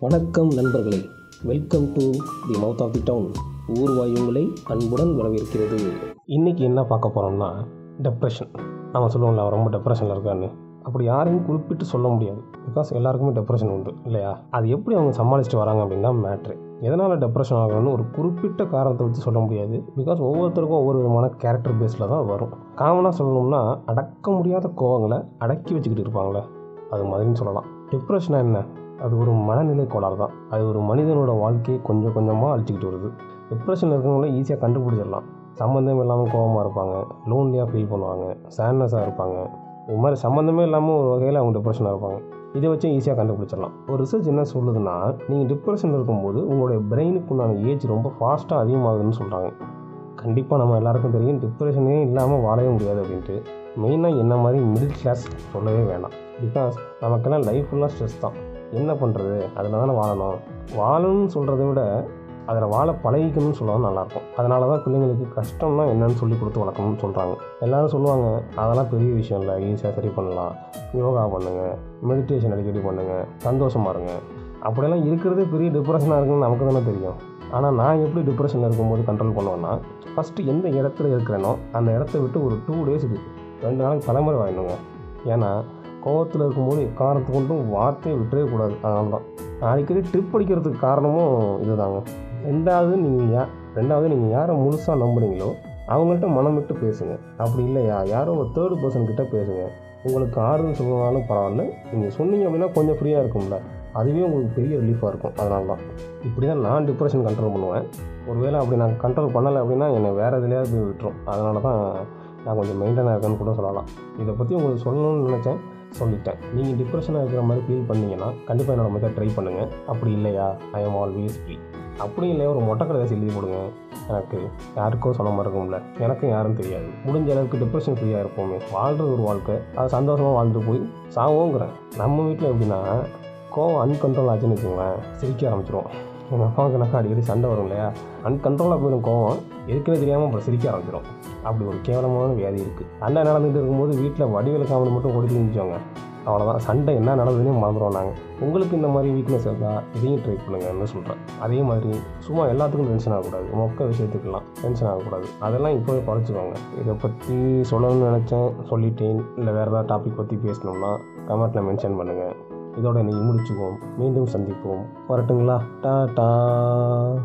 வணக்கம் நண்பர்களே. Welcome to the mouth of the town ஊர்வாய் உங்களை அன்புடன் வரவேற்கிறது. இன்றைக்கி என்ன பார்க்க போகிறோம்னா டெப்ரெஷன் நம்ம சொல்லுவோம்ல அவன் ரொம்ப டெப்ரெஷனில் இருக்கான்னு. அப்படி யாரையும் குறிப்பிட்டு சொல்ல முடியாது. பிகாஸ் எல்லாருக்குமே டெப்ரெஷன் உண்டு இல்லையா? அது எப்படி அவங்க சமாளிச்சுட்டு வராங்க அப்படின்னா மேட்ரு எதனால் டெப்ரெஷன் ஆகணும்னு ஒரு குறிப்பிட்ட காரணத்தை வச்சு சொல்ல முடியாது. பிகாஸ் ஒவ்வொருத்தருக்கும் ஒவ்வொரு விதமான கேரக்டர் பேஸில் தான் வரும். காமனாக சொல்லணும்னா அடக்க முடியாத கோவங்களை அடக்கி வச்சுக்கிட்டு இருப்பாங்களே. அது மாதிரின்னு சொல்லலாம். டிப்ரெஷனாக என்ன? அது ஒரு மனநிலை கோளாறு தான் அது ஒரு மனிதனோட வாழ்க்கையை கொஞ்சம் கொஞ்சமாக அழிச்சிக்கிட்டு வருது. டிப்ரெஷனில் இருக்கவங்கள ஈஸியாக கண்டுபிடிச்சிடலாம். சம்மந்தம் இல்லாமல் கோவமாக இருப்பாங்க. லோன்லியாக ஃபீல் பண்ணுவாங்க. சேட்னஸாக இருப்பாங்க. இது மாதிரி சம்மந்தமே இல்லாமல் ஒரு வகையில் அவங்க டிப்ரெஷனாக இருப்பாங்க. இதை வச்சு ஈஸியாக கண்டுபிடிச்சிடலாம். ஒரு ரிசர்ச் என்ன சொல்லுதுன்னா நீங்கள் டிப்ரெஷன் இருக்கும்போது உங்களுடைய பிரெயினுக்கு உண்டான ஏஜ் ரொம்ப ஃபாஸ்ட்டாக அதிகமாகுதுன்னு சொல்கிறாங்க கண்டிப்பாக நம்ம எல்லாருக்கும் தெரியும். டிப்ரெஷனே இல்லாமல் வாழவே முடியாது அப்படின்ட்டு. மெயினாக என்ன மாதிரி மிடில் கிளாஸ் சொல்லவே வேணாம். பிகாஸ் நமக்கெல்லாம் லைஃப் ஃபுல்லாக ஸ்ட்ரெஸ் தான். என்ன பண்ணுறது அதில் தானே வாழணும். வாழணும்னு சொல்கிறத விட அதில் வாழ பழகிக்கணும்னு சொல்லவும் நல்லாயிருக்கும். அதனால தான் பிள்ளைங்களுக்கு கஷ்டம்னா என்னன்னு சொல்லி கொடுத்து வளர்க்கணும்னு சொல்கிறாங்க எல்லோரும் சொல்லுவாங்க அதெல்லாம் பெரிய விஷயம் இல்லை. ஈஸியாக சரி பண்ணலாம். யோகா பண்ணுங்கள் மெடிடேஷன் அடிக்கடி பண்ணுங்கள் சந்தோஷமாக இருங்க. அப்படியெல்லாம் இருக்கிறதே பெரிய டிப்ரெஷனாக இருக்குன்னு நமக்கு தானே தெரியும். ஆனால் நான் எப்படி டிப்ரெஷனில் இருக்கும்போது கண்ட்ரோல் பண்ணுவேன்னா ஃபஸ்ட்டு எந்த இடத்துல இருக்கிறேனோ அந்த இடத்த விட்டு ஒரு டூ டேஸுக்கு ரெண்டு நாளைக்கு தலைமுறை வாங்கிடுங்க. ஏன்னா கோவத்தில் இருக்கும்போது எக்காரணத்து கொண்டும் வார்த்தையை விட்டுறவே கூடாது. அதனால தான் அடிக்கடி ட்ரிப் அடிக்கிறதுக்கு காரணமும் இதுதாங்க. ரெண்டாவது நீங்கள் யா ரெண்டாவது நீங்கள் யாரை முழுசாக நம்புறீங்களோ அவங்கள்ட்ட மனம் விட்டு பேசுங்க. அப்படி இல்லையா? யாரோ ஒரு தேர்ட் பர்சன் கிட்டே பேசுங்க. உங்களுக்கு ஆறுதல் சொல்லணும்னாலும் பரவாயில்ல. நீங்கள் சொன்னீங்க அப்படின்னா கொஞ்சம் ஃப்ரீயாக இருக்கும்ல. அதுவே உங்களுக்கு பெரிய ரிலீஃபாக இருக்கும். அதனால தான் இப்படி தான் நான் டிப்ரெஷன் கண்ட்ரோல் பண்ணுவேன். ஒருவேளை அப்படி நான் கண்ட்ரோல் பண்ணலை அப்படின்னா என்னை வேறு எதுலையாவது போய் விட்டுரும். அதனால தான் நான் கொஞ்சம் மெயின்டைனாக இருக்கேன்னு கூட சொல்லலாம். இதை பற்றி உங்களுக்கு சொல்லணும்னு நினச்சேன். சொல்லிட்டேன். நீங்கள் டிப்ரெஷனாக இருக்கிற மாதிரி ஃபீல் பண்ணீங்கன்னா கண்டிப்பாக என்னோட மெத்தட் ட்ரை பண்ணுங்கள் அப்படி இல்லையா? ஐ எம் ஆல்வேஸ் ஃப்ரீ அப்படி இல்லையா? ஒரு மொட்டை கதை எழுதி போடுங்க. எனக்கு யாருக்கோ சொல்ல மாதிரி இருக்கும்ல. எனக்கும் யாரும் தெரியாது. முடிஞ்ச அளவுக்கு டிப்ரெஷன் ஃப்ரீயாக இருப்போமே. வாழ்கிறது ஒரு வாழ்க்கை. அது சந்தோஷமாக வாழ்ந்துட்டு போய் சாவோங்கிறேன். நம்ம வீட்டில் எப்படின்னா கோவம் அன்கண்ட்ரோல் ஆச்சுன்னு வச்சுங்களேன் சிரிக்க ஆரம்பிச்சிருவோம். எங்கள் அப்பாவுக்கு எனக்கு அடிக்கடி சண்டை வரும் இல்லையா? அன்கண்ட்ரோலாக போயிடும் கோவம். எதுக்குமே தெரியாமல் அப்புறம் சிரிக்க ஆரம்பிச்சிடும் அப்படி ஒரு கேவலமான வியாதி இருக்குது சண்டை நடந்துகிட்டு இருக்கும்போது வீட்டில் வடிவேல காமெடி மட்டும் கொடுத்து இருந்துச்சோங்க அவ்வளோதான் சண்டை என்ன நடந்ததுன்னு மறந்துடுவோம் நாங்கள் உங்களுக்கு இந்த மாதிரி வீக்னஸ் இருந்தால் இதையும் ட்ரை பண்ணுங்கன்னு சொல்கிறேன் அதே மாதிரி சும்மா எல்லாத்துக்கும் டென்ஷன் ஆகக்கூடாது. மொக்க விஷயத்துக்கெல்லாம் டென்ஷன் ஆகக்கூடாது. அதெல்லாம் இப்போவே குறைச்சிக்கோங்க. இதை பற்றி சொல்லணும்னு நினச்சேன் சொல்லிட்டேன். இல்லை வேறு ஏதாவது டாபிக் பற்றி பேசணும்னா கமெண்ட்டில் மென்ஷன் பண்ணுங்கள் இதோட நீங்கள் முடிச்சுக்குவோம். மீண்டும் சந்திப்போம். வரட்டுங்களா? டா